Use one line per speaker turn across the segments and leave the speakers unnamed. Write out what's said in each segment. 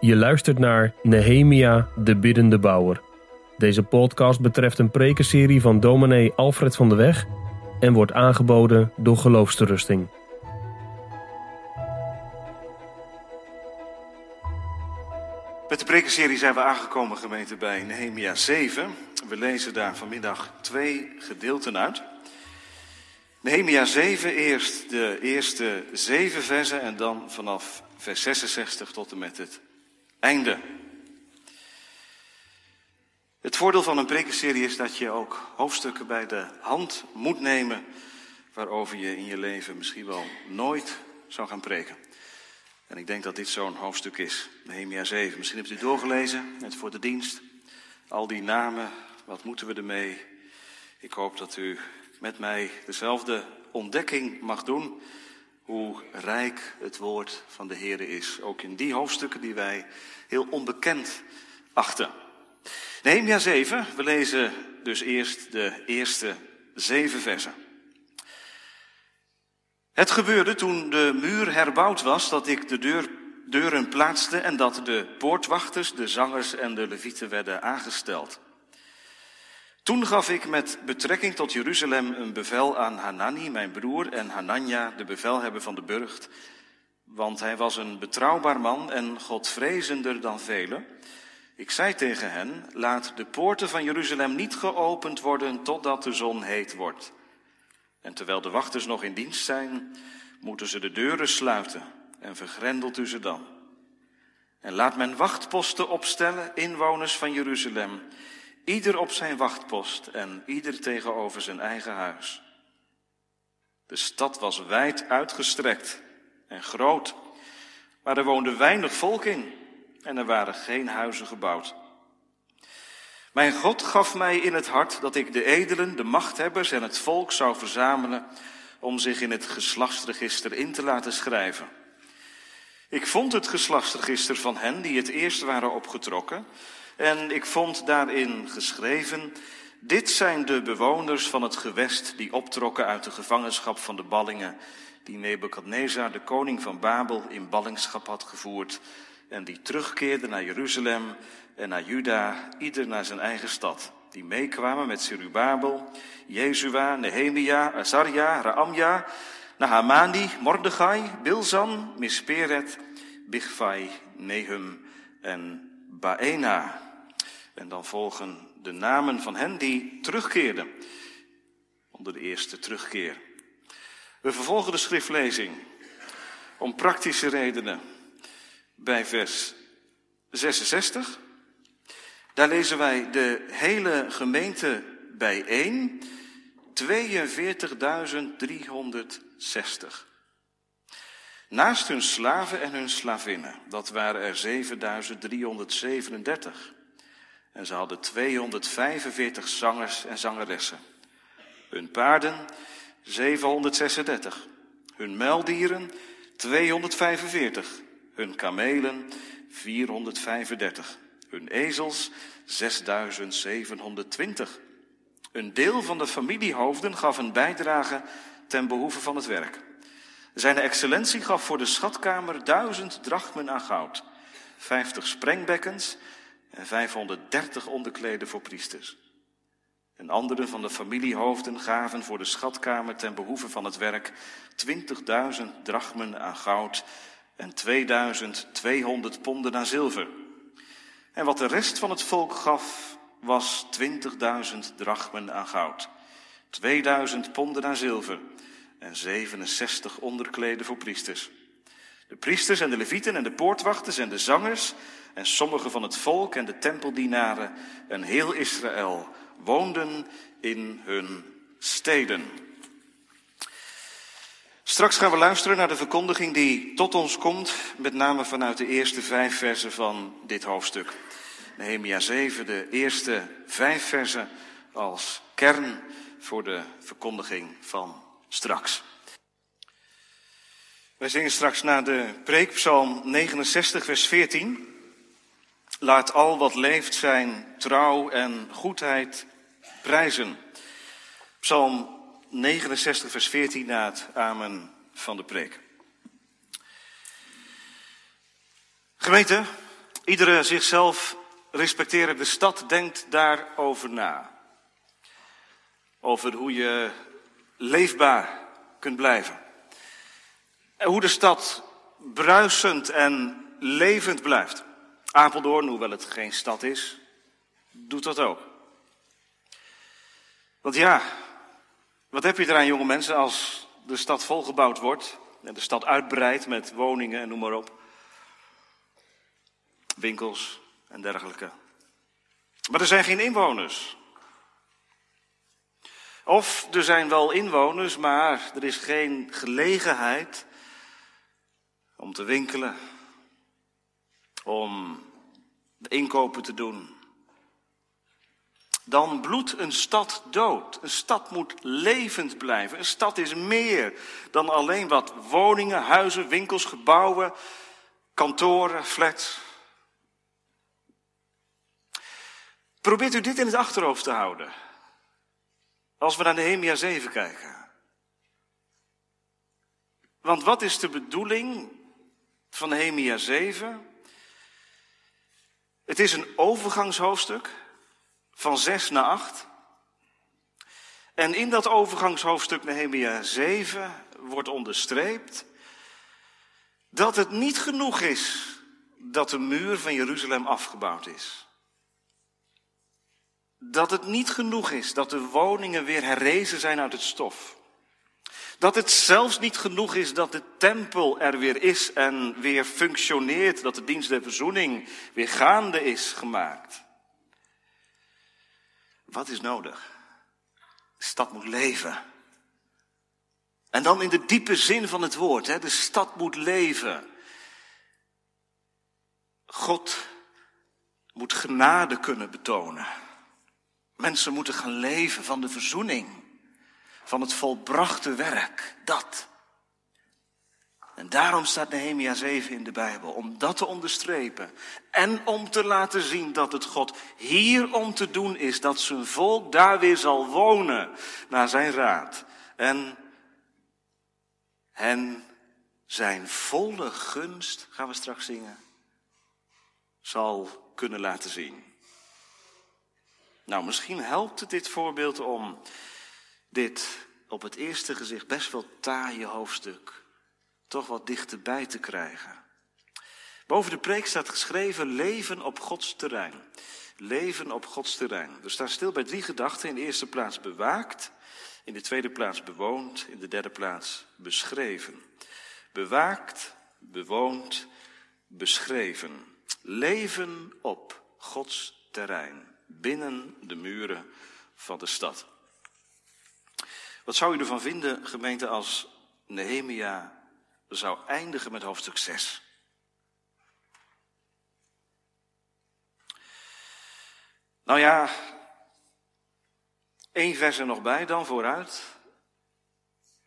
Je luistert naar Nehemia, de biddende bouwer. Deze podcast betreft een prekenserie van dominee Alfred van de Weg en wordt aangeboden door Geloofsterusting.
Met de prekenserie zijn we aangekomen, gemeente, bij Nehemia 7. We lezen daar vanmiddag twee gedeelten uit. Nehemia 7, eerst de eerste zeven versen en dan vanaf vers 66 tot en met het einde. Het voordeel van een prekenserie is dat je ook hoofdstukken bij de hand moet nemen waarover je in je leven misschien wel nooit zou gaan preken. En ik denk dat dit zo'n hoofdstuk is, Nehemia 7. Misschien hebt u het doorgelezen, net voor de dienst. Al die namen, wat moeten we ermee? Ik hoop dat u met mij dezelfde ontdekking mag doen. Hoe rijk het woord van de Heer is. Ook in die hoofdstukken die wij heel onbekend achten. Nehemia 7, we lezen dus eerst de eerste zeven versen. Het gebeurde toen de muur herbouwd was dat ik de deur, deuren plaatste en dat de poortwachters, de zangers en de levieten werden aangesteld. Toen gaf ik met betrekking tot Jeruzalem een bevel aan Hanani, mijn broer, en Hanania, de bevelhebber van de burcht, want hij was een betrouwbaar man en godvrezender dan velen. Ik zei tegen hen, laat de poorten van Jeruzalem niet geopend worden totdat de zon heet wordt. En terwijl de wachters nog in dienst zijn, moeten ze de deuren sluiten en vergrendelt u ze dan. En laat men wachtposten opstellen, inwoners van Jeruzalem, ieder op zijn wachtpost en ieder tegenover zijn eigen huis. De stad was wijd uitgestrekt en groot, maar er woonde weinig volk in en er waren geen huizen gebouwd. Mijn God gaf mij in het hart dat ik de edelen, de machthebbers en het volk zou verzamelen om zich in het geslachtsregister in te laten schrijven. Ik vond het geslachtsregister van hen die het eerst waren opgetrokken en ik vond daarin geschreven, dit zijn de bewoners van het gewest die optrokken uit de gevangenschap van de ballingen, die Nebukadnezar, de koning van Babel, in ballingschap had gevoerd en die terugkeerden naar Jeruzalem en naar Juda, ieder naar zijn eigen stad. Die meekwamen met Zerubabel, Jezua, Nehemia, Azaria, Raamja, Nahamani, Mordechai, Bilzan, Misperet, Bigvai, Nehum en Baena. En dan volgen de namen van hen die terugkeerden onder de eerste terugkeer. We vervolgen de schriftlezing om praktische redenen bij vers 66. Daar lezen wij de hele gemeente bijeen, 42.360. Naast hun slaven en hun slavinnen, dat waren er 7337. En ze hadden 245 zangers en zangeressen. Hun paarden 736. Hun muildieren 245. Hun kamelen 435. Hun ezels 6720. Een deel van de familiehoofden gaf een bijdrage ten behoeve van het werk. Zijn excellentie gaf voor de schatkamer duizend drachmen aan goud, 50 sprengbekkens en 530 onderkleden voor priesters. En anderen van de familiehoofden gaven voor de schatkamer ten behoeve van het werk 20.000 drachmen aan goud en 2200 ponden aan zilver. En wat de rest van het volk gaf, was 20.000 drachmen aan goud, 2000 ponden aan zilver en 67 onderkleden voor priesters. De priesters en de levieten en de poortwachters en de zangers en sommigen van het volk en de tempeldienaren en heel Israël woonden in hun steden. Straks gaan we luisteren naar de verkondiging die tot ons komt, met name vanuit de eerste vijf versen van dit hoofdstuk. Nehemia 7, de eerste vijf versen als kern voor de verkondiging van straks. Wij zingen straks naar de preekpsalm 69, vers 14. Laat al wat leeft zijn trouw en goedheid prijzen. Psalm 69, vers 14 na het amen van de preek. Gemeente, Iedere zichzelf respecterende stad denkt daarover na. Over hoe je leefbaar kunt blijven. En hoe de stad bruisend en levend blijft. Apeldoorn, hoewel het geen stad is, doet dat ook. Want ja, wat heb je eraan, jonge mensen, als de stad volgebouwd wordt en de stad uitbreidt met woningen en noem maar op, winkels en dergelijke. Maar er zijn geen inwoners. Of er zijn wel inwoners, maar er is geen gelegenheid om te winkelen, om de inkopen te doen. Dan bloedt een stad dood. Een stad moet levend blijven. Een stad is meer dan alleen wat woningen, huizen, winkels, gebouwen, kantoren, flats. Probeert u dit in het achterhoofd te houden. Als we naar Nehemia 7 kijken. Want wat is de bedoeling van Nehemia 7? Het is een overgangshoofdstuk van 6 naar 8. En in dat overgangshoofdstuk Nehemia 7 wordt onderstreept dat het niet genoeg is dat de muur van Jeruzalem afgebouwd is. Dat het niet genoeg is dat de woningen weer herrezen zijn uit het stof. Dat het zelfs niet genoeg is dat de tempel er weer is en weer functioneert, dat de dienst der verzoening weer gaande is gemaakt. Wat is nodig? De stad moet leven. En dan in de diepe zin van het woord, hè? de stad moet leven. God moet genade kunnen betonen. Mensen moeten gaan leven van de verzoening van het volbrachte werk. Dat. En daarom staat Nehemia 7 in de Bijbel, om dat te onderstrepen. En om te laten zien dat het God hier om te doen is, dat zijn volk daar weer zal wonen naar zijn raad. En hen zijn volle gunst, gaan we straks zingen, zal kunnen laten zien. Nou, misschien helpt het dit voorbeeld om dit op het eerste gezicht best wel taaie hoofdstuk toch wat dichterbij te krijgen. Boven de preek staat geschreven leven op Gods terrein. Leven op Gods terrein. We staan stil bij drie gedachten. In de eerste plaats bewaakt, in de tweede plaats bewoond, in de derde plaats beschreven. Bewaakt, bewoond, beschreven. Leven op Gods terrein, binnen de muren van de stad. Wat zou u ervan vinden, gemeente, als Nehemia zou eindigen met hoofdstuk 6? Nou ja, één vers er nog bij dan vooruit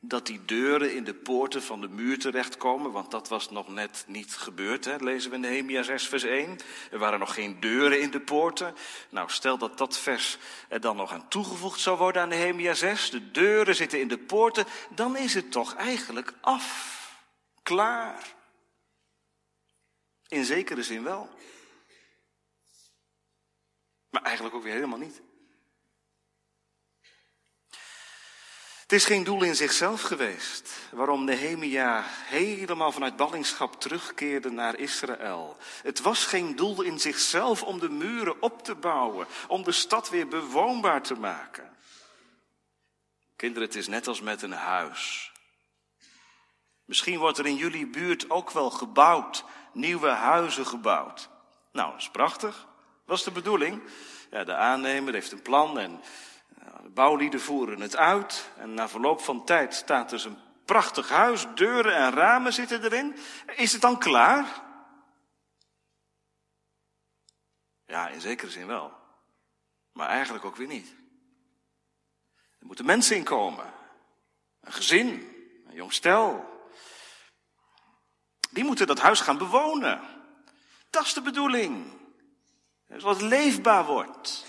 dat die deuren in de poorten van de muur terechtkomen, want dat was nog net niet gebeurd, hè? lezen we in Nehemia 6 vers 1. Er waren nog geen deuren in de poorten. Nou, stel dat dat vers er dan nog aan toegevoegd zou worden aan Nehemia 6, de deuren zitten in de poorten, dan is het toch eigenlijk af, klaar. In zekere zin wel. Maar eigenlijk ook weer helemaal niet. Het is geen doel in zichzelf geweest waarom Nehemia helemaal vanuit ballingschap terugkeerde naar Israël. Het was geen doel in zichzelf om de muren op te bouwen, om de stad weer bewoonbaar te maken. Kinderen, het is net als met een huis. Misschien wordt er in jullie buurt ook wel gebouwd, nieuwe huizen gebouwd. Nou, dat is prachtig. Is de bedoeling. Ja, de aannemer heeft een plan en de bouwlieden voeren het uit en na verloop van tijd staat dus een prachtig huis, deuren en ramen zitten erin. Is het dan klaar? Ja, in zekere zin wel. Maar eigenlijk ook weer niet. Er moeten mensen in komen. Een gezin, een jong stel. Die moeten dat huis gaan bewonen. Dat is de bedoeling. Zodat het leefbaar wordt.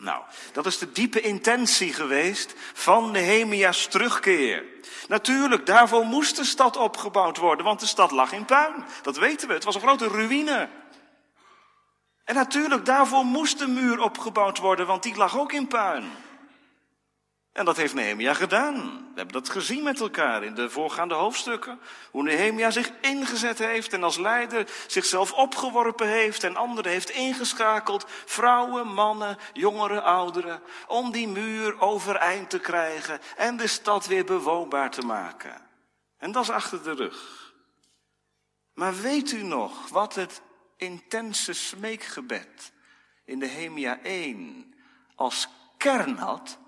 Nou, dat is de diepe intentie geweest van Nehemia's terugkeer. Natuurlijk, daarvoor moest de stad opgebouwd worden, want de stad lag in puin. Dat weten we, het was een grote ruïne. En natuurlijk, daarvoor moest de muur opgebouwd worden, want die lag ook in puin. En dat heeft Nehemia gedaan. We hebben dat gezien met elkaar in de voorgaande hoofdstukken. Hoe Nehemia zich ingezet heeft en als leider zichzelf opgeworpen heeft en anderen heeft ingeschakeld. Vrouwen, mannen, jongeren, ouderen. Om die muur overeind te krijgen en de stad weer bewoonbaar te maken. En dat is achter de rug. Maar weet u nog wat het intense smeekgebed in de Hemia 1 als kern had?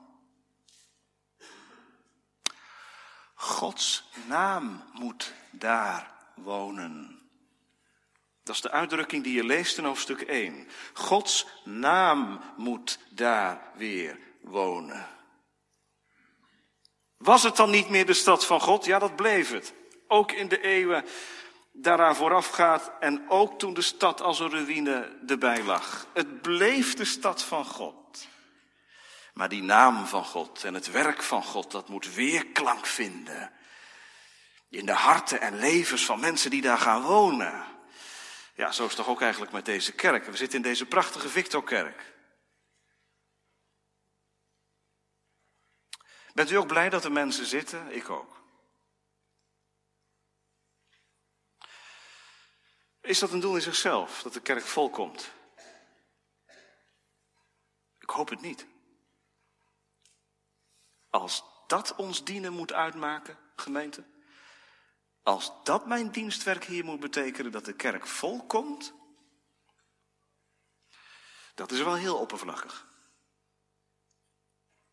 Gods naam moet daar wonen. Dat is de uitdrukking die je leest in hoofdstuk 1. Gods naam moet daar weer wonen. Was het dan niet meer de stad van God? Ja, dat bleef het. Ook in de eeuwen daaraan voorafgaat en ook toen de stad als een ruïne erbij lag. Het bleef de stad van God. Maar die naam van God en het werk van God, dat moet weerklank vinden. In de harten en levens van mensen die daar gaan wonen. Ja, zo is het toch ook eigenlijk met deze kerk. We zitten in deze prachtige Victorkerk. Bent u ook blij dat er mensen zitten? Ik ook. Is dat een doel in zichzelf, dat de kerk volkomt? Ik hoop het niet. Als dat ons dienen moet uitmaken, gemeente, als dat mijn dienstwerk hier moet betekenen dat de kerk volkomt, dat is wel heel oppervlakkig.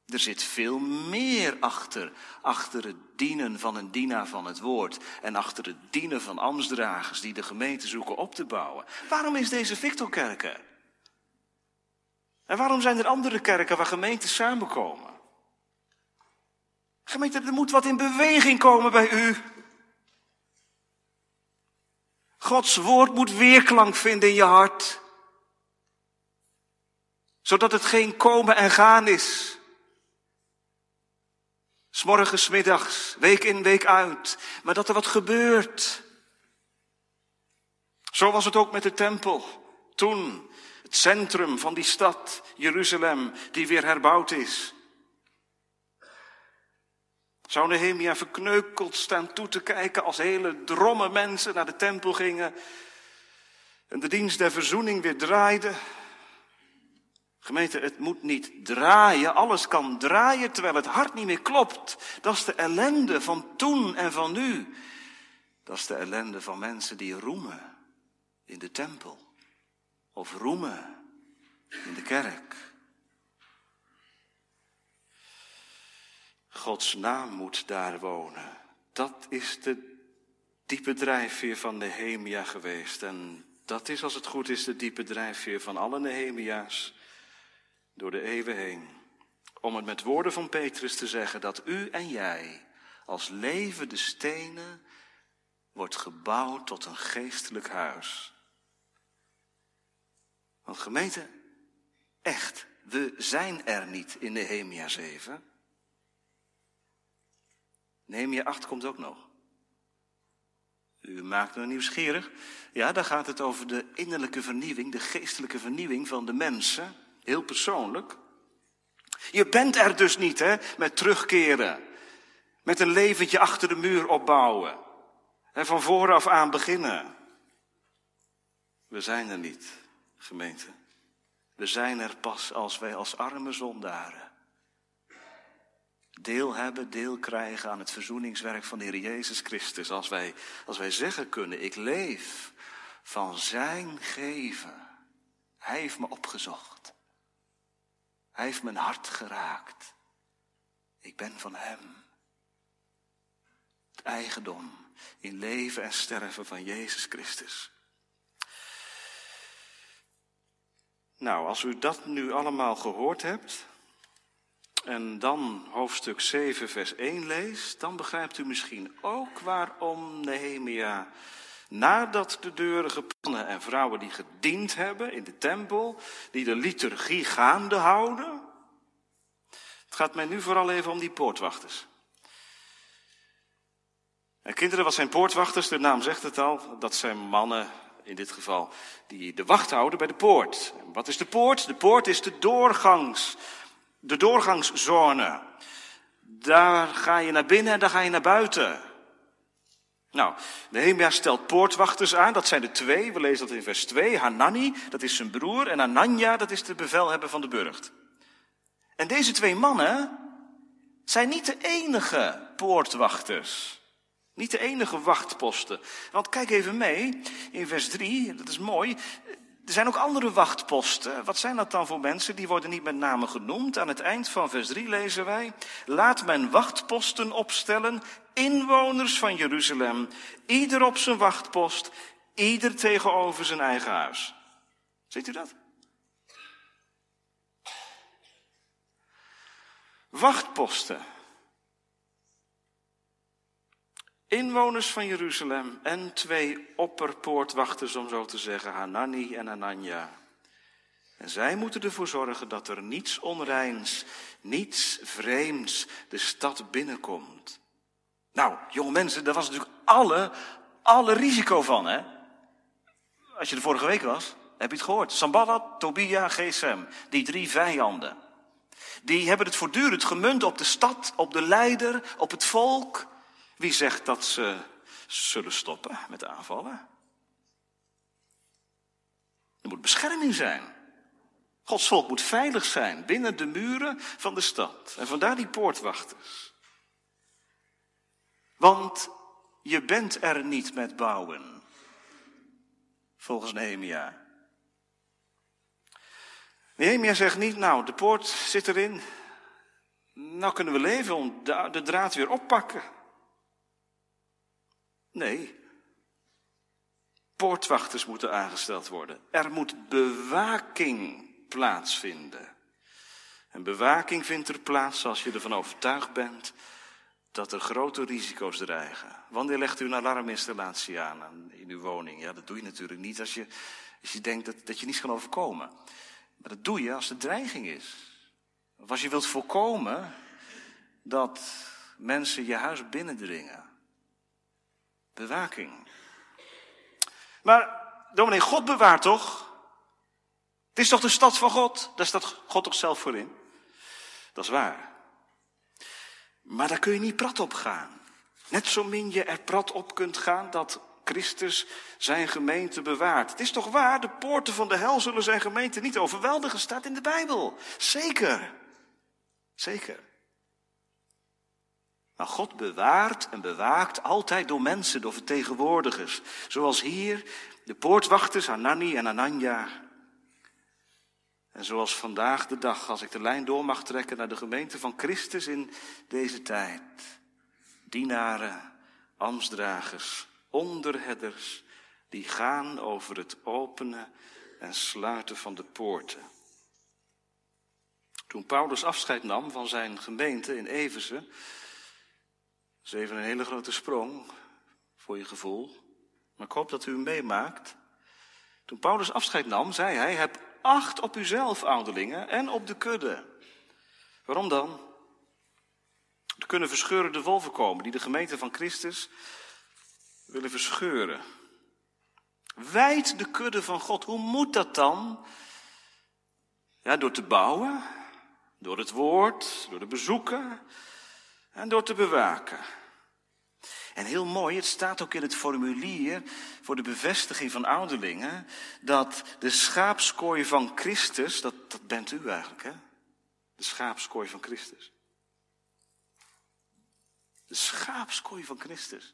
Er zit veel meer achter, achter het dienen van een dienaar van het woord en achter het dienen van ambtsdragers die de gemeente zoeken op te bouwen. Waarom is deze Victorkerk er? En waarom zijn er andere kerken waar gemeenten samenkomen? Gemeente, er moet wat in beweging komen bij u. Gods woord moet weerklank vinden in je hart. Zodat het geen komen en gaan is. S'morgens, middags, week in, week uit. Maar dat er wat gebeurt. Zo was het ook met de tempel. Toen het centrum van die stad, Jeruzalem, die weer herbouwd is. Zou Nehemia verkneukeld staan toe te kijken als hele dromme mensen naar de tempel gingen en de dienst der verzoening weer draaide? Gemeente, het moet niet draaien. Alles kan draaien terwijl het hart niet meer klopt. Dat is de ellende van toen en van nu. Dat is de ellende van mensen die roemen in de tempel. Of roemen in de kerk. Gods naam moet daar wonen. Dat is de diepe drijfveer van Nehemia geweest. En dat is, als het goed is, de diepe drijfveer van alle Nehemia's door de eeuwen heen. Om het met woorden van Petrus te zeggen dat u en jij als levende stenen wordt gebouwd tot een geestelijk huis. Want gemeente, echt, we zijn er niet in Nehemia 7. Nehemia 8 komt ook nog. U maakt me nieuwsgierig. Ja, daar gaat het over de innerlijke vernieuwing, de geestelijke vernieuwing van de mensen. Heel persoonlijk. Je bent er dus niet, hè, met terugkeren. Met een leventje achter de muur opbouwen. En van vooraf aan beginnen. We zijn er niet, gemeente. We zijn er pas als wij als arme zondaren deel hebben, deel krijgen aan het verzoeningswerk van de Heer Jezus Christus. Als wij, als wij zeggen kunnen, ik leef van Zijn geven. Hij heeft me opgezocht. Hij heeft mijn hart geraakt. Ik ben van Hem. Het eigendom in leven en sterven van Jezus Christus. Nou, als u dat nu allemaal gehoord hebt en dan hoofdstuk 7, vers 1 leest, dan begrijpt u misschien ook waarom Nehemia Nadat de deurige mannen en vrouwen die gediend hebben in de tempel, die de liturgie gaande houden. Het gaat mij nu vooral even om die poortwachters. En kinderen, wat zijn poortwachters? De naam zegt het al, dat zijn mannen in dit geval die de wacht houden bij de poort. En wat is de poort? De poort is de doorgangs, de doorgangszone. Daar ga je naar binnen en daar ga je naar buiten. Nou, Nehemia stelt poortwachters aan, dat zijn er twee, we lezen dat in vers 2. Hanani, dat is zijn broer, en Ananja, dat is de bevelhebber van de burcht. En deze twee mannen zijn niet de enige poortwachters. Niet de enige wachtposten. Want kijk even mee, in vers 3, dat is mooi. Er zijn ook andere wachtposten. Wat zijn dat dan voor mensen? Die worden niet met name genoemd. Aan het eind van vers 3 lezen wij: Laat men wachtposten opstellen, inwoners van Jeruzalem, ieder op zijn wachtpost, ieder tegenover zijn eigen huis. Ziet u dat? Wachtposten. Inwoners van Jeruzalem en twee opperpoortwachters, om zo te zeggen, Hanani en Ananja. En zij moeten ervoor zorgen dat er niets onreins, niets vreemds de stad binnenkomt. Nou, jonge mensen, daar was natuurlijk alle, alle risico van, hè? Als je de vorige week was, heb je het gehoord. Samballat, Tobia, Gesem, die drie vijanden. Die hebben het voortdurend gemunt op de stad, op de leider, op het volk. Wie zegt dat ze zullen stoppen met aanvallen? Er moet bescherming zijn. Gods volk moet veilig zijn binnen de muren van de stad. En vandaar die poortwachters. Want je bent er niet met bouwen. Volgens Nehemia. Nehemia zegt niet, nou, de poort zit erin. Nou kunnen we leven, de draad weer oppakken. Nee. Poortwachters moeten aangesteld worden. Er moet bewaking plaatsvinden. En bewaking vindt er plaats als je ervan overtuigd bent dat er grote risico's dreigen. Wanneer legt u een alarminstallatie aan in uw woning? Ja, dat doe je natuurlijk niet als je, als je denkt dat, dat je niets kan overkomen. Maar dat doe je als er dreiging is. Of als je wilt voorkomen dat mensen je huis binnendringen. Bewaking. Maar, dominee, God bewaart toch? Het is toch de stad van God? Daar staat God toch zelf voor in? Dat is waar. Maar daar kun je niet prat op gaan. Net zo min je er prat op kunt gaan dat Christus zijn gemeente bewaart. Het is toch waar, de poorten van de hel zullen zijn gemeente niet overweldigen, staat in de Bijbel. Zeker. Zeker. Maar God bewaart en bewaakt altijd door mensen, door vertegenwoordigers. Zoals hier de poortwachters Hanani en Ananja. En zoals vandaag de dag, als ik de lijn door mag trekken naar de gemeente van Christus in deze tijd. Dienaren, ambtsdragers, onderheaders, die gaan over het openen en sluiten van de poorten. Toen Paulus afscheid nam van zijn gemeente in Efeze, is even een hele grote sprong voor je gevoel, maar ik hoop dat u hem meemaakt. Toen Paulus afscheid nam, zei hij: Heb acht op uzelf, ouderlingen, en op de kudde. Waarom dan? Er kunnen verscheurende wolven komen die de gemeente van Christus willen verscheuren. Wijd de kudde van God. Hoe moet dat dan? Ja, door te bouwen, door het woord, door te bezoeken en door te bewaken. En heel mooi, het staat ook in het formulier voor de bevestiging van ouderlingen, dat de schaapskooi van Christus, dat, dat bent u eigenlijk, hè? De schaapskooi van Christus. De schaapskooi van Christus.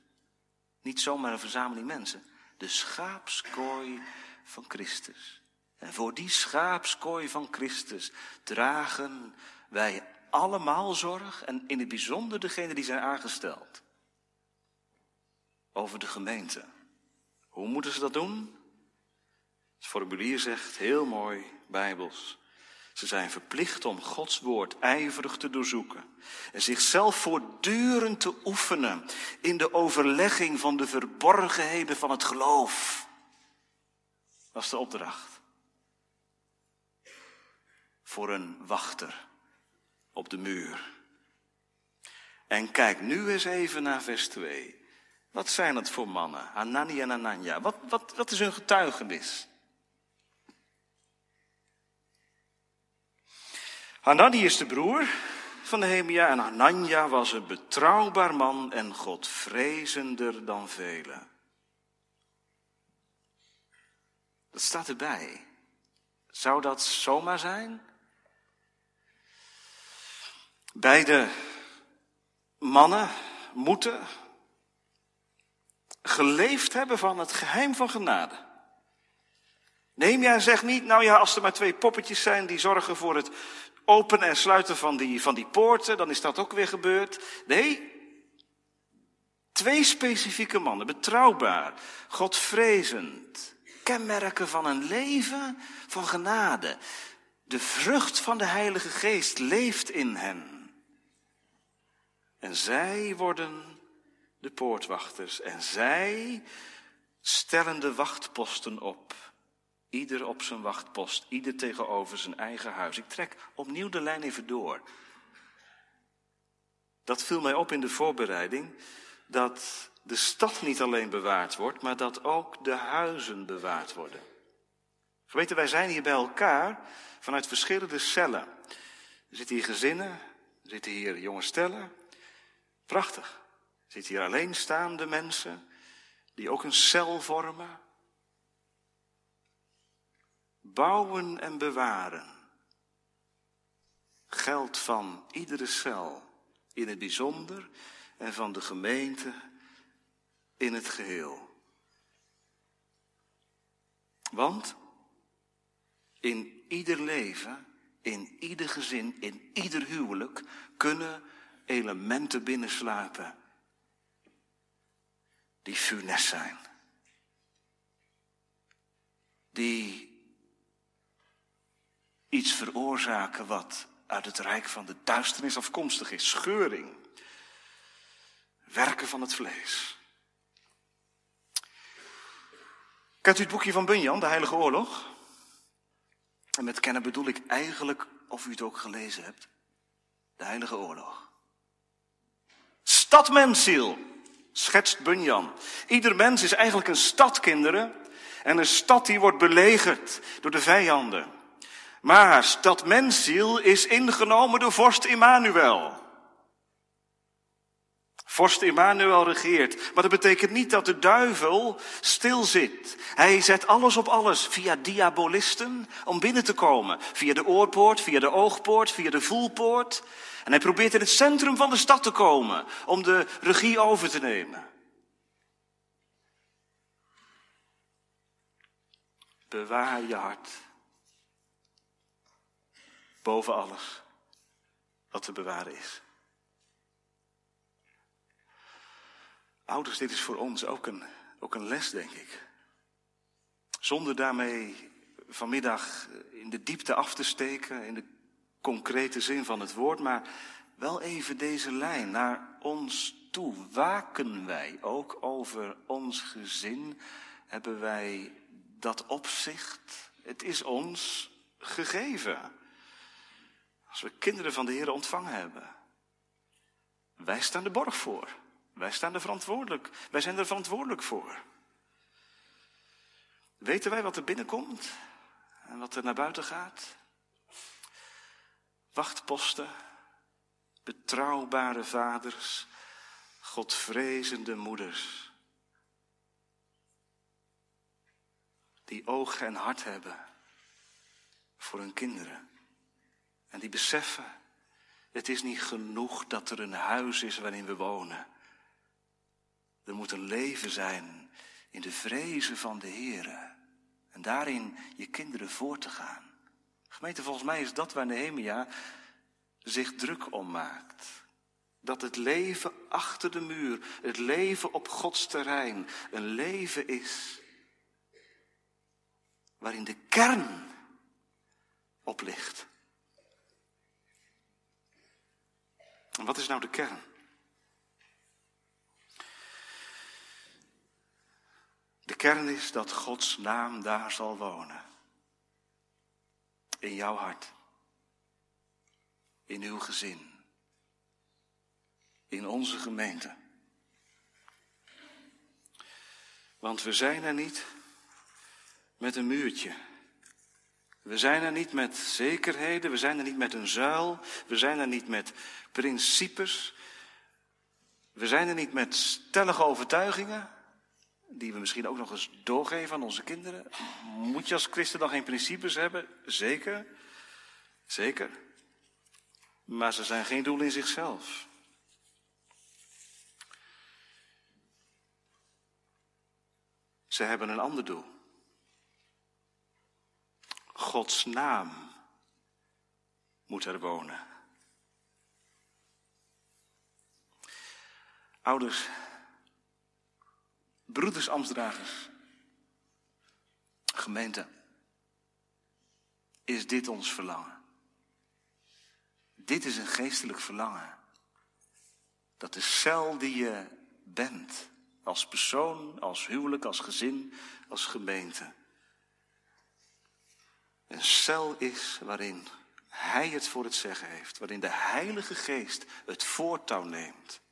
Niet zomaar een verzameling mensen. De schaapskooi van Christus. En voor die schaapskooi van Christus dragen wij allemaal zorg en in het bijzonder degene die zijn aangesteld. Over de gemeente. Hoe moeten ze dat doen? Het formulier zegt heel mooi, bijbels. Ze zijn verplicht om Gods woord ijverig te doorzoeken en zichzelf voortdurend te oefenen in de overlegging van de verborgenheden van het geloof. Dat is de opdracht. Voor een wachter op de muur. En kijk nu eens even naar vers 2. Wat zijn het voor mannen? Hanani en Anania. Wat, wat, wat is hun getuigenis? Hanani is de broer van Nehemia en Hanania was een betrouwbaar man en godvrezender dan velen. Dat staat erbij. Zou dat zomaar zijn? Beide mannen moeten geleefd hebben van het geheim van genade. Nehemia zegt niet, nou ja, als er maar twee poppetjes zijn die zorgen voor het openen en sluiten van die, van die poorten, dan is dat ook weer gebeurd. Nee, twee specifieke mannen, betrouwbaar, godvrezend, kenmerken van een leven van genade. De vrucht van de Heilige Geest leeft in hen. En zij worden de poortwachters en zij stellen de wachtposten op. Ieder op zijn wachtpost, ieder tegenover zijn eigen huis. Ik trek opnieuw de lijn even door. Dat viel mij op in de voorbereiding, dat de stad niet alleen bewaard wordt, maar dat ook de huizen bewaard worden. Geweten, wij zijn hier bij elkaar vanuit verschillende cellen. Er zitten hier gezinnen, er zitten hier jonge stellen. Prachtig. Er zitten hier alleenstaande mensen die ook een cel vormen. Bouwen en bewaren geldt van iedere cel in het bijzonder en van de gemeente in het geheel. Want in ieder leven, in ieder gezin, in ieder huwelijk kunnen elementen binnenslapen die funest zijn. Die iets veroorzaken wat uit het rijk van de duisternis afkomstig is. Scheuring. Werken van het vlees. Kent u het boekje van Bunyan, De Heilige Oorlog? En met kennen bedoel ik eigenlijk, of u het ook gelezen hebt, De Heilige Oorlog. Stadmensiel, schetst Bunyan. Ieder mens is eigenlijk een stad, kinderen. En een stad die wordt belegerd door de vijanden. Maar stad Mensiel is ingenomen door vorst Immanuel. Vorst Immanuel regeert. Maar dat betekent niet dat de duivel stil zit. Hij zet alles op alles via diabolisten om binnen te komen. Via de oorpoort, via de oogpoort, via de voelpoort. En hij probeert in het centrum van de stad te komen om de regie over te nemen. Bewaar je hart boven alles wat te bewaren is. Ouders, dit is voor ons ook een, ook een les, denk ik. Zonder daarmee vanmiddag in de diepte af te steken, in de concrete zin van het woord, maar wel even deze lijn naar ons toe. Waken wij ook over ons gezin? Hebben wij dat opzicht? Het is ons gegeven. Als we kinderen van de Heer ontvangen hebben. Wij staan de borg voor. Wij staan er verantwoordelijk. Wij zijn er verantwoordelijk voor. Weten wij wat er binnenkomt en wat er naar buiten gaat? Wachtposten, betrouwbare vaders, godvrezende moeders. Die oog en hart hebben voor hun kinderen. En die beseffen, het is niet genoeg dat er een huis is waarin we wonen. Er moet een leven zijn in de vrezen van de Heer. En daarin je kinderen voor te gaan. Gemeente, volgens mij is dat waar Nehemia zich druk om maakt. Dat het leven achter de muur, het leven op Gods terrein, een leven is waarin de kern op ligt. En wat is nou de kern? De kern is dat Gods naam daar zal wonen. In jouw hart. In uw gezin. In onze gemeente. Want we zijn er niet met een muurtje. We zijn er niet met zekerheden, we zijn er niet met een zuil, we zijn er niet met principes, we zijn er niet met stellige overtuigingen, die we misschien ook nog eens doorgeven aan onze kinderen. Moet je als christen dan geen principes hebben? Zeker, zeker. Maar ze zijn geen doel in zichzelf. Ze hebben een ander doel. Gods naam moet er wonen. Ouders, broeders, ambtsdragers, gemeente, is dit ons verlangen? Dit is een geestelijk verlangen. Dat de cel die je bent, als persoon, als huwelijk, als gezin, als gemeente, een cel is waarin Hij het voor het zeggen heeft, waarin de Heilige Geest het voortouw neemt.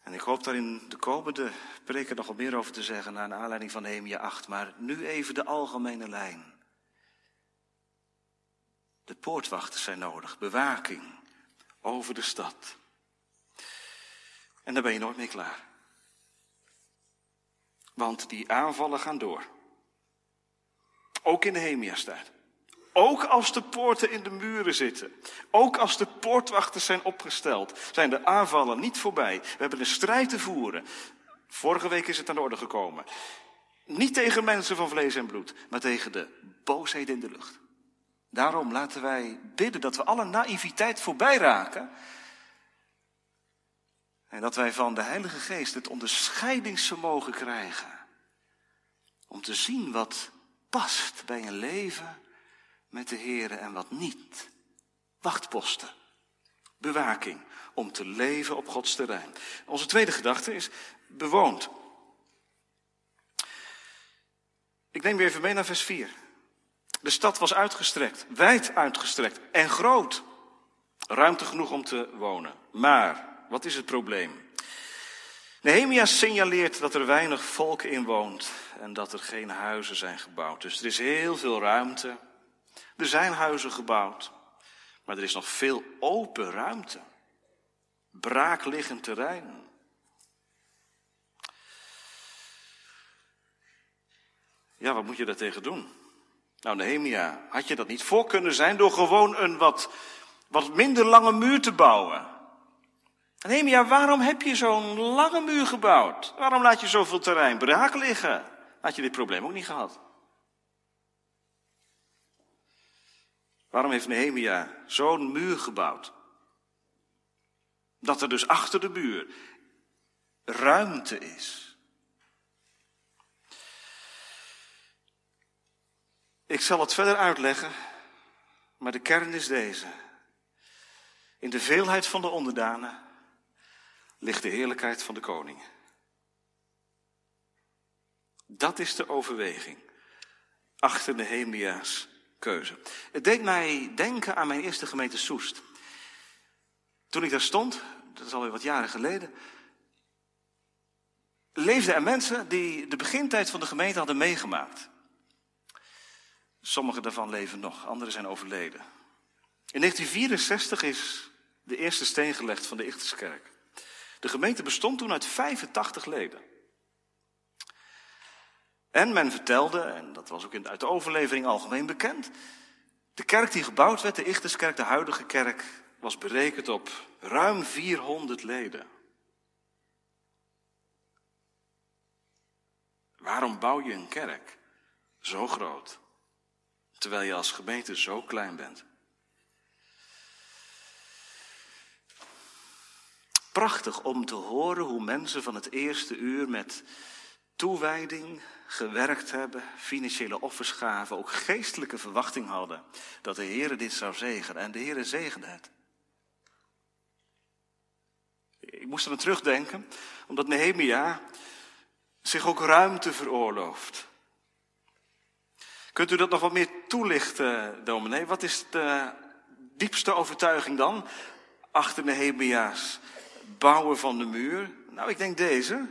En ik hoop daar in de komende preken nog wat meer over te zeggen, naar aanleiding van Nehemia 8, maar nu even de algemene lijn. De poortwachters zijn nodig, bewaking over de stad. En dan ben je nooit meer klaar. Want die aanvallen gaan door. Ook in de Hemia-staat. Ook als de poorten in de muren zitten. Ook als de poortwachters zijn opgesteld. Zijn de aanvallen niet voorbij. We hebben een strijd te voeren. Vorige week is het aan de orde gekomen. Niet tegen mensen van vlees en bloed. Maar tegen de boosheid in de lucht. Daarom laten wij bidden dat we alle naïviteit voorbij raken. En dat wij van de Heilige Geest het onderscheidingsvermogen krijgen. Om te zien wat past bij een leven met de Heer en wat niet. Wachtposten, bewaking, om te leven op Gods terrein. Onze tweede gedachte is bewoond. Ik neem weer even mee naar vers 4. De stad was uitgestrekt, wijd uitgestrekt en groot. Ruimte genoeg om te wonen. Maar, wat is het probleem? Nehemia signaleert dat er weinig volk in woont en dat er geen huizen zijn gebouwd. Dus er is heel veel ruimte. Er zijn huizen gebouwd, maar er is nog veel open ruimte. Braakliggend terrein. Ja, wat moet je daartegen doen? Nou, Nehemia, had je dat niet voor kunnen zijn door gewoon een wat, wat minder lange muur te bouwen? Nehemia, waarom heb je zo'n lange muur gebouwd? Waarom laat je zoveel terrein braak liggen? Had je dit probleem ook niet gehad? Waarom heeft Nehemia zo'n muur gebouwd? Dat er dus achter de muur ruimte is. Ik zal het verder uitleggen, maar de kern is deze. In de veelheid van de onderdanen ligt de heerlijkheid van de koning. Dat is de overweging achter Nehemia's keuze. Het deed mij denken aan mijn eerste gemeente Soest. Toen ik daar stond, dat is alweer wat jaren geleden, leefden er mensen die de begintijd van de gemeente hadden meegemaakt. Sommigen daarvan leven nog, anderen zijn overleden. In 1964 is de eerste steen gelegd van de Ichterskerk. De gemeente bestond toen uit 85 leden. En men vertelde, en dat was ook uit de overlevering algemeen bekend, de kerk die gebouwd werd, de Ichterskerk, de huidige kerk, was berekend op ruim 400 leden. Waarom bouw je een kerk zo groot, terwijl je als gemeente zo klein bent? Prachtig om te horen hoe mensen van het eerste uur met toewijding gewerkt hebben, financiële offers gaven, ook geestelijke verwachting hadden dat de Heer dit zou zegenen. En de Heer zegende het. Ik moest er aan terugdenken, omdat Nehemia zich ook ruimte veroorlooft. Kunt u dat nog wat meer toelichten, dominee? Wat is de diepste overtuiging dan achter Nehemia's bouwen van de muur? Nou, ik denk deze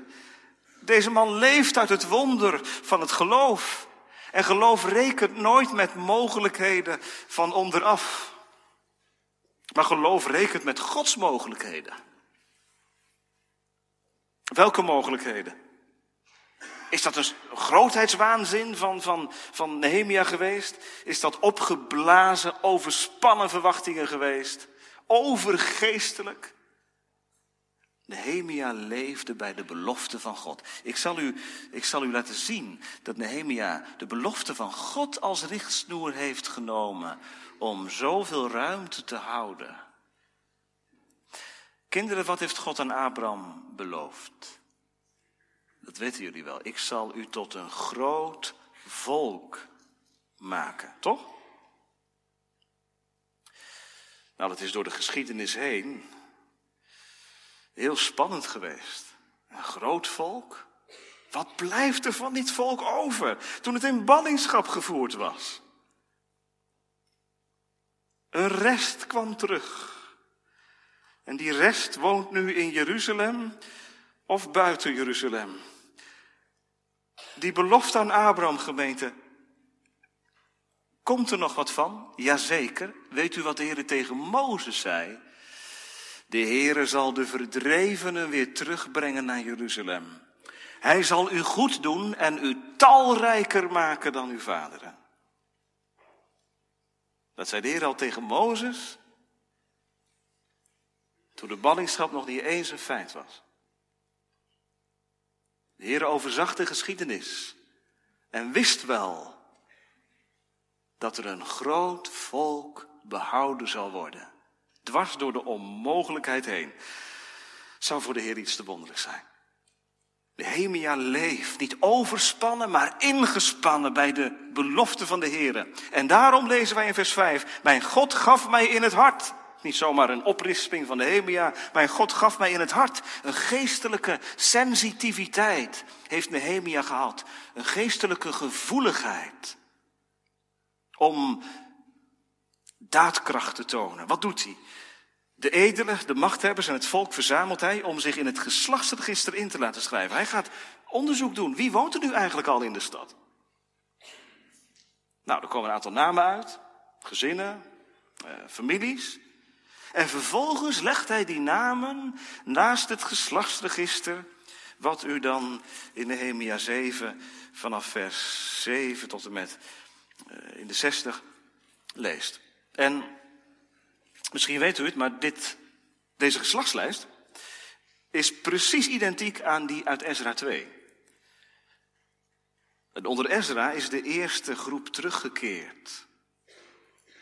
Deze man leeft uit het wonder van het geloof. En geloof rekent nooit met mogelijkheden van onderaf. Maar geloof rekent met Gods mogelijkheden. Welke mogelijkheden? Is dat een grootheidswaanzin van, van, van Nehemia geweest? Is dat opgeblazen, overspannen verwachtingen geweest? Overgeestelijk? Nehemia leefde bij de belofte van God. Ik zal, u, ik zal u laten zien dat Nehemia de belofte van God als richtsnoer heeft genomen om zoveel ruimte te houden. Kinderen, wat heeft God aan Abraham beloofd? Dat weten jullie wel. Ik zal u tot een groot volk maken, toch? Nou, dat is door de geschiedenis heen heel spannend geweest. Een groot volk. Wat blijft er van dit volk over toen het in ballingschap gevoerd was? Een rest kwam terug. En die rest woont nu in Jeruzalem of buiten Jeruzalem. Die belofte aan Abraham gemeente. Komt er nog wat van? Jazeker. Weet u wat de Heer tegen Mozes zei? De Heere zal de verdrevenen weer terugbrengen naar Jeruzalem. Hij zal u goed doen en u talrijker maken dan uw vaderen. Dat zei de Heer al tegen Mozes. Toen de ballingschap nog niet eens een feit was. De Heer overzag de geschiedenis en wist wel dat er een groot volk behouden zal worden. Dwars door de onmogelijkheid heen. Zou voor de Heer iets te wonderlijk zijn. Nehemia leeft, niet overspannen, maar ingespannen bij de belofte van de Heer. En daarom lezen wij in vers 5, mijn God gaf mij in het hart. Niet zomaar een oprisping van Nehemia, mijn God gaf mij in het hart. Een geestelijke sensitiviteit heeft Nehemia gehad. Een geestelijke gevoeligheid. Om daadkracht te tonen. Wat doet hij? De edelen, de machthebbers en het volk verzamelt hij om zich in het geslachtsregister in te laten schrijven. Hij gaat onderzoek doen. Wie woont er nu eigenlijk al in de stad? Nou, er komen een aantal namen uit. Gezinnen, eh, families. En vervolgens legt hij die namen naast het geslachtsregister. Wat u dan in Nehemia 7 vanaf vers 7 tot en met eh, in de 60 leest. En Misschien weet u het, maar dit, deze geslachtslijst is precies identiek aan die uit Ezra 2. En onder Ezra is de eerste groep teruggekeerd.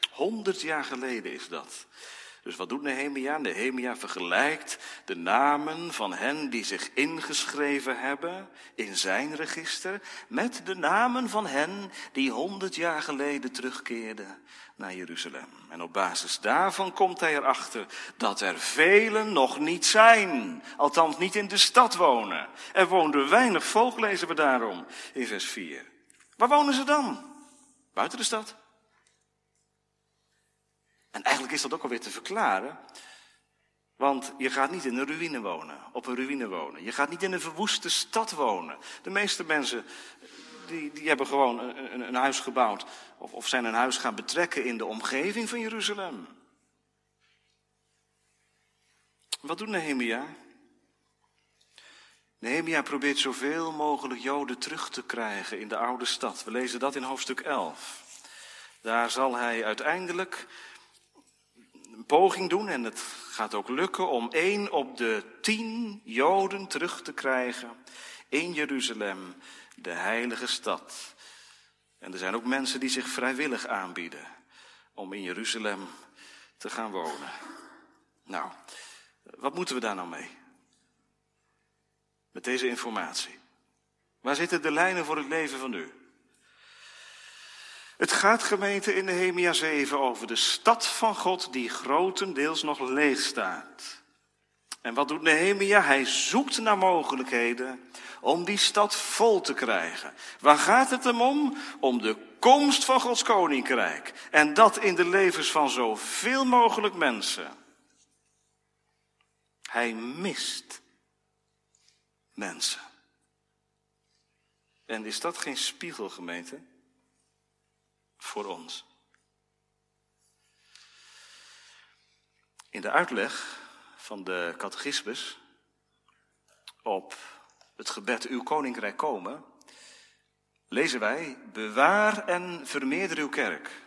Honderd jaar geleden is dat. Dus wat doet Nehemia? Nehemia vergelijkt de namen van hen die zich ingeschreven hebben in zijn register met de namen van hen die honderd jaar geleden terugkeerden naar Jeruzalem. En op basis daarvan komt hij erachter dat er velen nog niet zijn, althans niet in de stad wonen. Er woonde weinig volk, lezen we daarom in vers 4. Waar wonen ze dan? Buiten de stad. En eigenlijk is dat ook alweer te verklaren. Want je gaat niet in een ruïne wonen, op een ruïne wonen. Je gaat niet in een verwoeste stad wonen. De meeste mensen die, die hebben gewoon een, een, huis gebouwd of, of zijn een huis gaan betrekken in de omgeving van Jeruzalem. Wat doet Nehemia? Nehemia probeert zoveel mogelijk Joden terug te krijgen in de oude stad. We lezen dat in hoofdstuk 11. Daar zal hij uiteindelijk een poging doen, en het gaat ook lukken, om één op de tien Joden terug te krijgen in Jeruzalem, de heilige stad. En er zijn ook mensen die zich vrijwillig aanbieden om in Jeruzalem te gaan wonen. Nou, wat moeten we daar nou mee? Met deze informatie. Waar zitten de lijnen voor het leven van u? Het gaat gemeente in Nehemia 7 over de stad van God die grotendeels nog leeg staat. En wat doet Nehemia? Hij zoekt naar mogelijkheden om die stad vol te krijgen. Waar gaat het hem om? Om de komst van Gods koninkrijk. En dat in de levens van zoveel mogelijk mensen. Hij mist mensen. En is dat geen spiegelgemeente voor ons? In de uitleg van de catechismus op het gebed Uw Koninkrijk komen, lezen wij, bewaar en vermeerder uw kerk.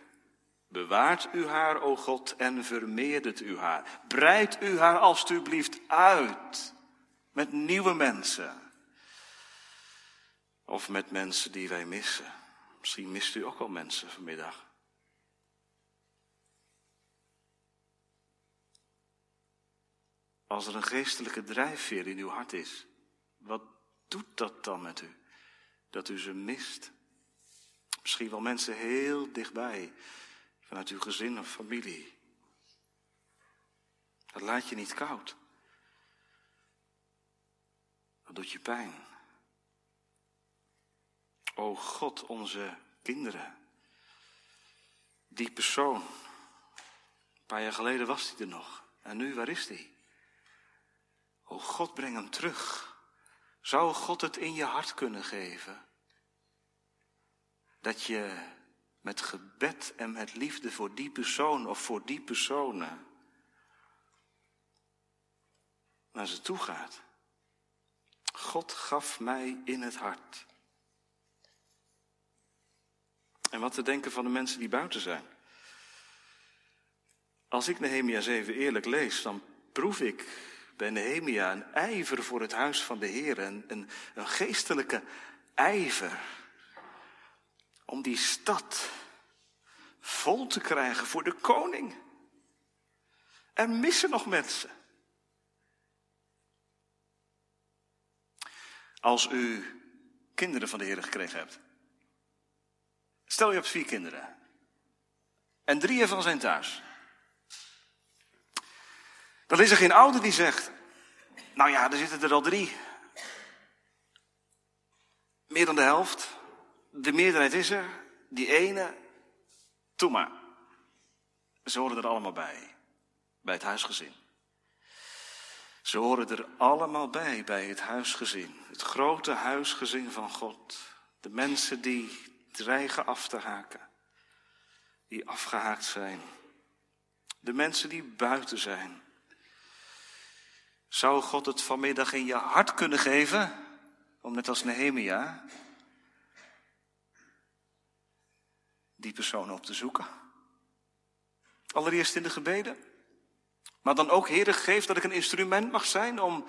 Bewaart u haar, o God, en vermeerdert u haar. Breid u haar alstublieft uit met nieuwe mensen. Of met mensen die wij missen. Misschien mist u ook wel mensen vanmiddag. Als er een geestelijke drijfveer in uw hart is, wat doet dat dan met u? Dat u ze mist. Misschien wel mensen heel dichtbij, vanuit uw gezin of familie. Dat laat je niet koud. Dat doet je pijn. O God, onze kinderen. Die persoon. Een paar jaar geleden was hij er nog. En nu, waar is hij? O God, breng hem terug. Zou God het in je hart kunnen geven? Dat je met gebed en met liefde voor die persoon of voor die personen naar ze toe gaat. God gaf mij in het hart. En wat te denken van de mensen die buiten zijn. Als ik Nehemia 7 eerlijk lees, dan proef ik bij Nehemia een ijver voor het huis van de Heer. Een, een, een geestelijke ijver. Om die stad vol te krijgen voor de koning. Er missen nog mensen. Als u kinderen van de Heer gekregen hebt. Stel je hebt vier kinderen. En drie ervan zijn thuis. Dan is er geen ouder die zegt, nou ja, er zitten er al drie. Meer dan de helft. De meerderheid is er. Die ene, toe maar. Ze horen er allemaal bij. Bij het huisgezin. Ze horen er allemaal bij, bij het huisgezin. Het grote huisgezin van God. De mensen die dreigen af te haken. Die afgehaakt zijn. De mensen die buiten zijn. Zou God het vanmiddag in je hart kunnen geven? Om net als Nehemia die persoon op te zoeken. Allereerst in de gebeden. Maar dan ook, Heer, geef dat ik een instrument mag zijn om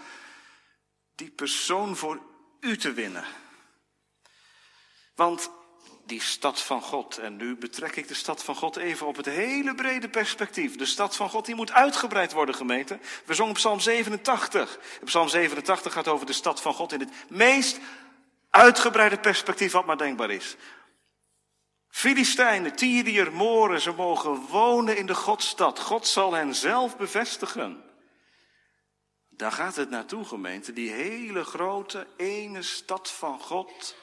die persoon voor u te winnen. Want die stad van God. En nu betrek ik de stad van God even op het hele brede perspectief. De stad van God die moet uitgebreid worden, gemeente. We zongen Psalm 87. Psalm 87 gaat over de stad van God in het meest uitgebreide perspectief wat maar denkbaar is. Filistijnen, Tyriër, Moren, ze mogen wonen in de Godstad. God zal hen zelf bevestigen. Daar gaat het naartoe, gemeente. Die hele grote ene stad van God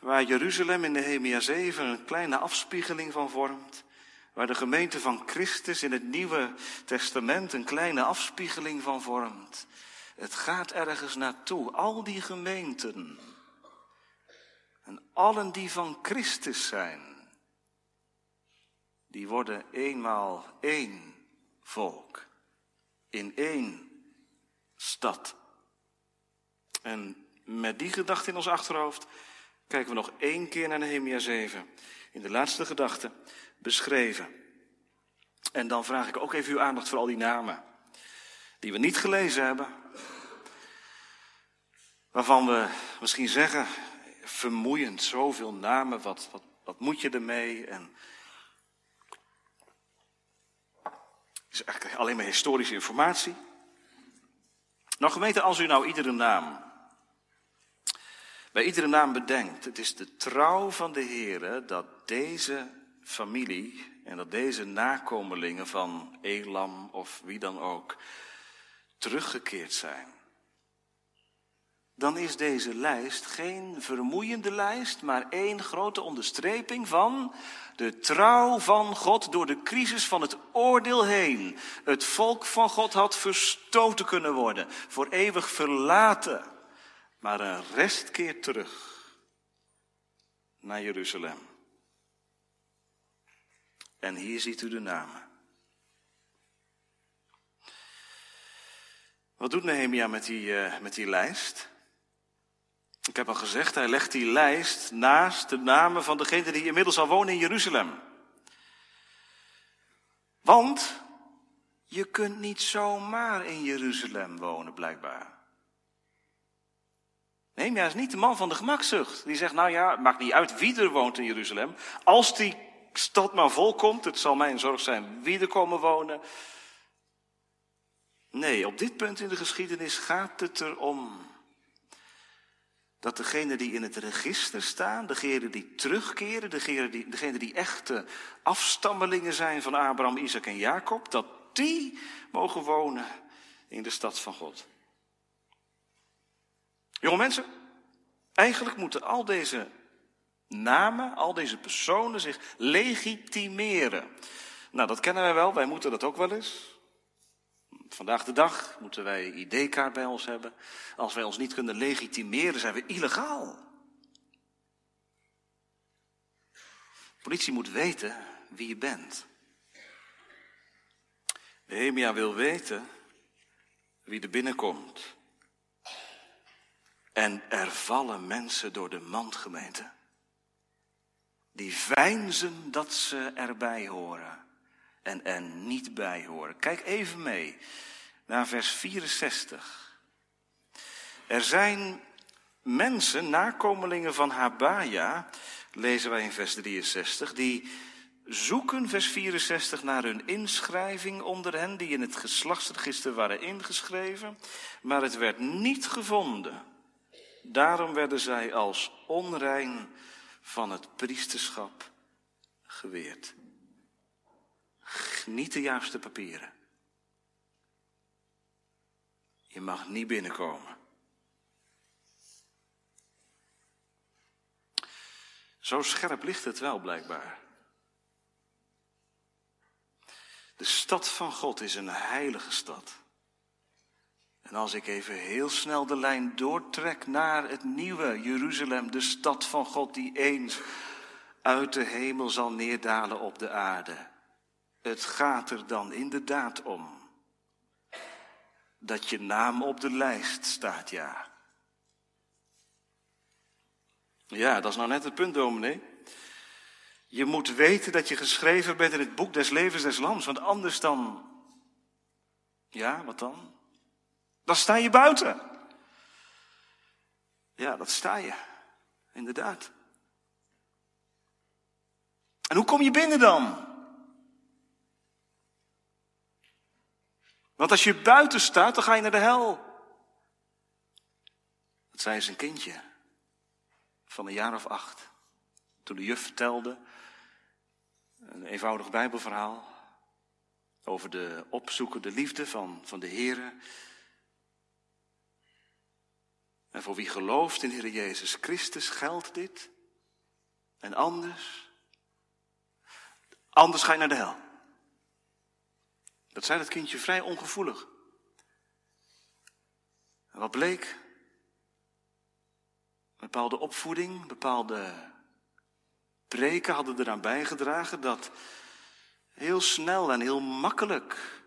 Waar Jeruzalem in Nehemia 7 een kleine afspiegeling van vormt. Waar de gemeente van Christus in het Nieuwe Testament een kleine afspiegeling van vormt. Het gaat ergens naartoe. Al die gemeenten. En allen die van Christus zijn. Die worden eenmaal één volk. In één stad. En met die gedachte in ons achterhoofd kijken we nog één keer naar Nehemia 7. In de laatste gedachte beschreven. En dan vraag ik ook even uw aandacht voor al die namen. Die we niet gelezen hebben. Waarvan we misschien zeggen, vermoeiend, zoveel namen, wat, wat, wat moet je ermee? En is eigenlijk alleen maar historische informatie. Nou gemeente, als u nou iedere naam bij iedere naam bedenkt. Het is de trouw van de Heer dat deze familie en dat deze nakomelingen van Elam of wie dan ook teruggekeerd zijn. Dan is deze lijst geen vermoeiende lijst, maar één grote onderstreping van de trouw van God door de crisis van het oordeel heen. Het volk van God had verstoten kunnen worden, voor eeuwig verlaten. Maar een rest keert terug naar Jeruzalem. En hier ziet u de namen. Wat doet Nehemia met die, uh, met die lijst? Ik heb al gezegd, hij legt die lijst naast de namen van degene die inmiddels al wonen in Jeruzalem. Want je kunt niet zomaar in Jeruzalem wonen, blijkbaar. Nehemia is niet de man van de gemakzucht. Die zegt, nou ja, het maakt niet uit wie er woont in Jeruzalem. Als die stad maar volkomt, het zal mijn zorg zijn wie er komen wonen. Nee, op dit punt in de geschiedenis gaat het erom dat degenen die in het register staan, degenen die terugkeren, degenen die, degenen die echte afstammelingen zijn van Abraham, Isaac en Jacob, dat die mogen wonen in de stad van God. Jonge mensen, eigenlijk moeten al deze namen, al deze personen zich legitimeren. Nou, dat kennen wij wel, wij moeten dat ook wel eens. Vandaag de dag moeten wij ID-kaart bij ons hebben. Als wij ons niet kunnen legitimeren, zijn we illegaal. De politie moet weten wie je bent. Nehemia wil weten wie er binnenkomt. En er vallen mensen door de mandgemeente. Die veinzen dat ze erbij horen en er niet bij horen. Kijk even mee naar vers 64. Er zijn mensen, nakomelingen van Habaja, lezen wij in vers 63, die zoeken, vers 64, naar hun inschrijving onder hen die in het geslachtsregister waren ingeschreven, maar het werd niet gevonden. Daarom werden zij als onrein van het priesterschap geweerd. Niet de juiste papieren. Je mag niet binnenkomen. Zo scherp ligt het wel blijkbaar. De stad van God is een heilige stad. En als ik even heel snel de lijn doortrek naar het nieuwe Jeruzalem, de stad van God die eens uit de hemel zal neerdalen op de aarde. Het gaat er dan inderdaad om dat je naam op de lijst staat, ja. Ja, dat is nou net het punt, dominee. Je moet weten dat je geschreven bent in het boek des levens des lams, want anders dan. Ja, wat dan? Dan sta je buiten. Ja, dat sta je. Inderdaad. En hoe kom je binnen dan? Want als je buiten staat, dan ga je naar de hel. Dat zei een kindje van een jaar of acht. Toen de juf vertelde, een eenvoudig bijbelverhaal, over de opzoekende liefde van, van de Heer. En voor wie gelooft in Heer Jezus Christus geldt dit. En anders, anders ga je naar de hel. Dat zei dat kindje vrij ongevoelig. En wat bleek? Bepaalde opvoeding, bepaalde preken hadden eraan bijgedragen dat heel snel en heel makkelijk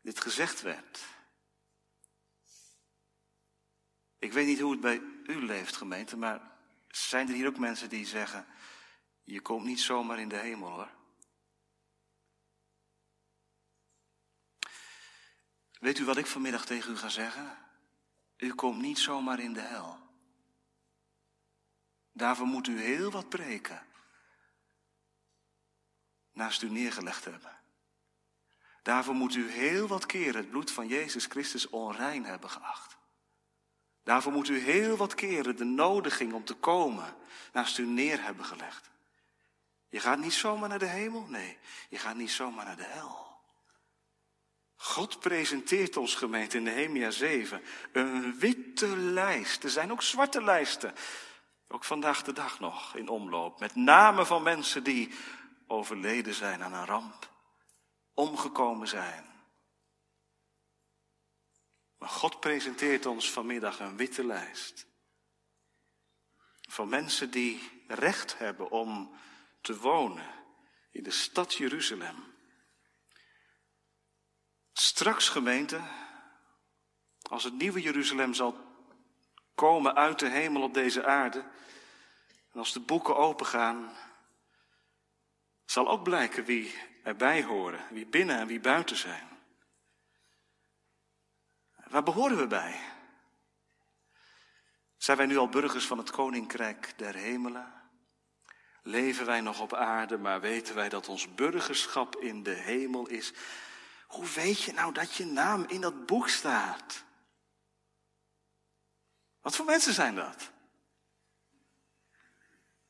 dit gezegd werd. Ik weet niet hoe het bij u leeft, gemeente, maar zijn er hier ook mensen die zeggen: Je komt niet zomaar in de hemel hoor. Weet u wat ik vanmiddag tegen u ga zeggen? U komt niet zomaar in de hel. Daarvoor moet u heel wat preken. Naast u neergelegd hebben. Daarvoor moet u heel wat keren het bloed van Jezus Christus onrein hebben geacht. Daarvoor moet u heel wat keren de nodiging om te komen naast u neer hebben gelegd. Je gaat niet zomaar naar de hemel, nee, je gaat niet zomaar naar de hel. God presenteert ons gemeente in Nehemia 7 een witte lijst. Er zijn ook zwarte lijsten. Ook vandaag de dag nog in omloop. Met namen van mensen die overleden zijn aan een ramp. Omgekomen zijn. Maar God presenteert ons vanmiddag een witte lijst. Van mensen die recht hebben om te wonen in de stad Jeruzalem. Straks gemeente, als het nieuwe Jeruzalem zal komen uit de hemel op deze aarde, en als de boeken opengaan, zal ook blijken wie erbij horen, wie binnen en wie buiten zijn. Waar behoren we bij? Zijn wij nu al burgers van het koninkrijk der hemelen? Leven wij nog op aarde, maar weten wij dat ons burgerschap in de hemel is? Hoe weet je nou dat je naam in dat boek staat? Wat voor mensen zijn dat?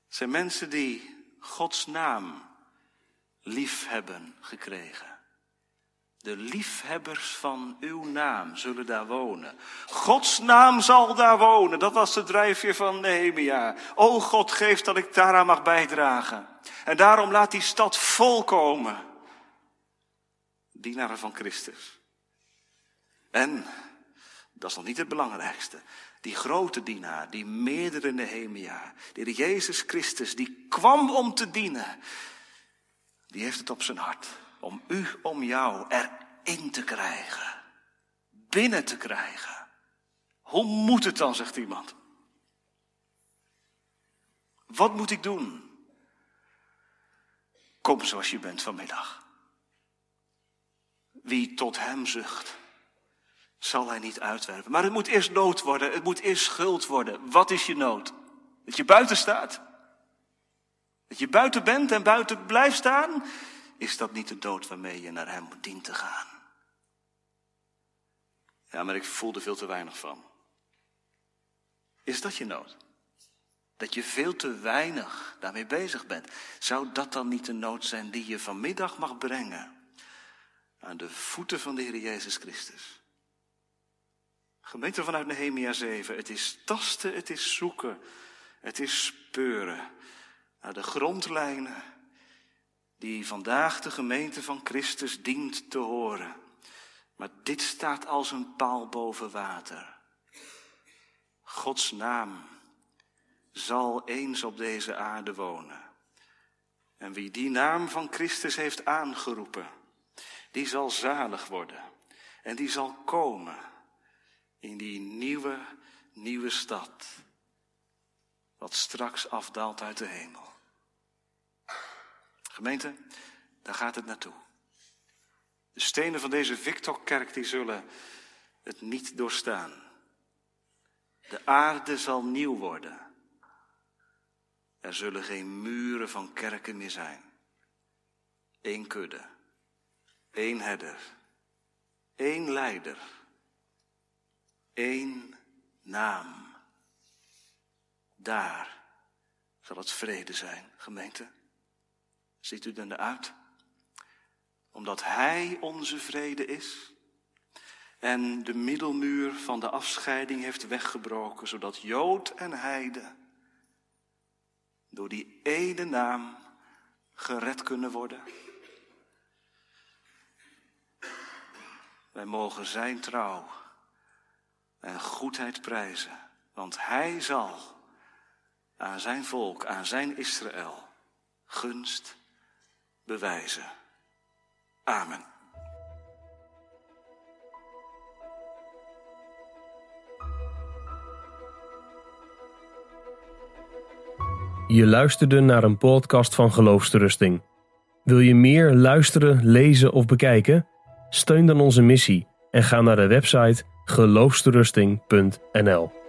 Het zijn mensen die Gods naam lief hebben gekregen. De liefhebbers van uw naam zullen daar wonen. Gods naam zal daar wonen. Dat was de drijfveer van Nehemia. O God, geef dat ik daaraan mag bijdragen. En daarom laat die stad volkomen. Dienaren van Christus. En, dat is nog niet het belangrijkste, die grote dienaar, die meerdere Nehemia, die Jezus Christus, die kwam om te dienen, die heeft het op zijn hart om u, om jou erin te krijgen, binnen te krijgen. Hoe moet het dan, zegt iemand? Wat moet ik doen? Kom zoals je bent vanmiddag. Wie tot hem zucht, zal hij niet uitwerpen. Maar het moet eerst nood worden, het moet eerst schuld worden. Wat is je nood? Dat je buiten staat? Dat je buiten bent en buiten blijft staan? Is dat niet de dood waarmee je naar hem dient te gaan? Ja, maar ik voel er veel te weinig van. Is dat je nood? Dat je veel te weinig daarmee bezig bent. Zou dat dan niet de nood zijn die je vanmiddag mag brengen aan de voeten van de Heer Jezus Christus? Gemeente vanuit Nehemia 7, het is tasten, het is zoeken, het is speuren naar de grondlijnen die vandaag de gemeente van Christus dient te horen. Maar dit staat als een paal boven water. Gods naam zal eens op deze aarde wonen. En wie die naam van Christus heeft aangeroepen, die zal zalig worden. En die zal komen in die nieuwe, nieuwe stad, wat straks afdaalt uit de hemel. Gemeente, daar gaat het naartoe. De stenen van deze Victorkerk die zullen het niet doorstaan. De aarde zal nieuw worden. Er zullen geen muren van kerken meer zijn. Eén kudde, één herder, één leider, één naam. Daar zal het vrede zijn, gemeente. Ziet u naar uit? Omdat Hij onze vrede is en de middelmuur van de afscheiding heeft weggebroken, zodat Jood en Heide door die ene naam gered kunnen worden. Wij mogen Zijn trouw en goedheid prijzen, want Hij zal aan Zijn volk, aan Zijn Israël, gunst bewijzen. Amen.
Je luisterde naar een podcast van Geloofsterusting. Wil je meer luisteren, lezen of bekijken? Steun dan onze missie en ga naar de website geloofsterusting.nl.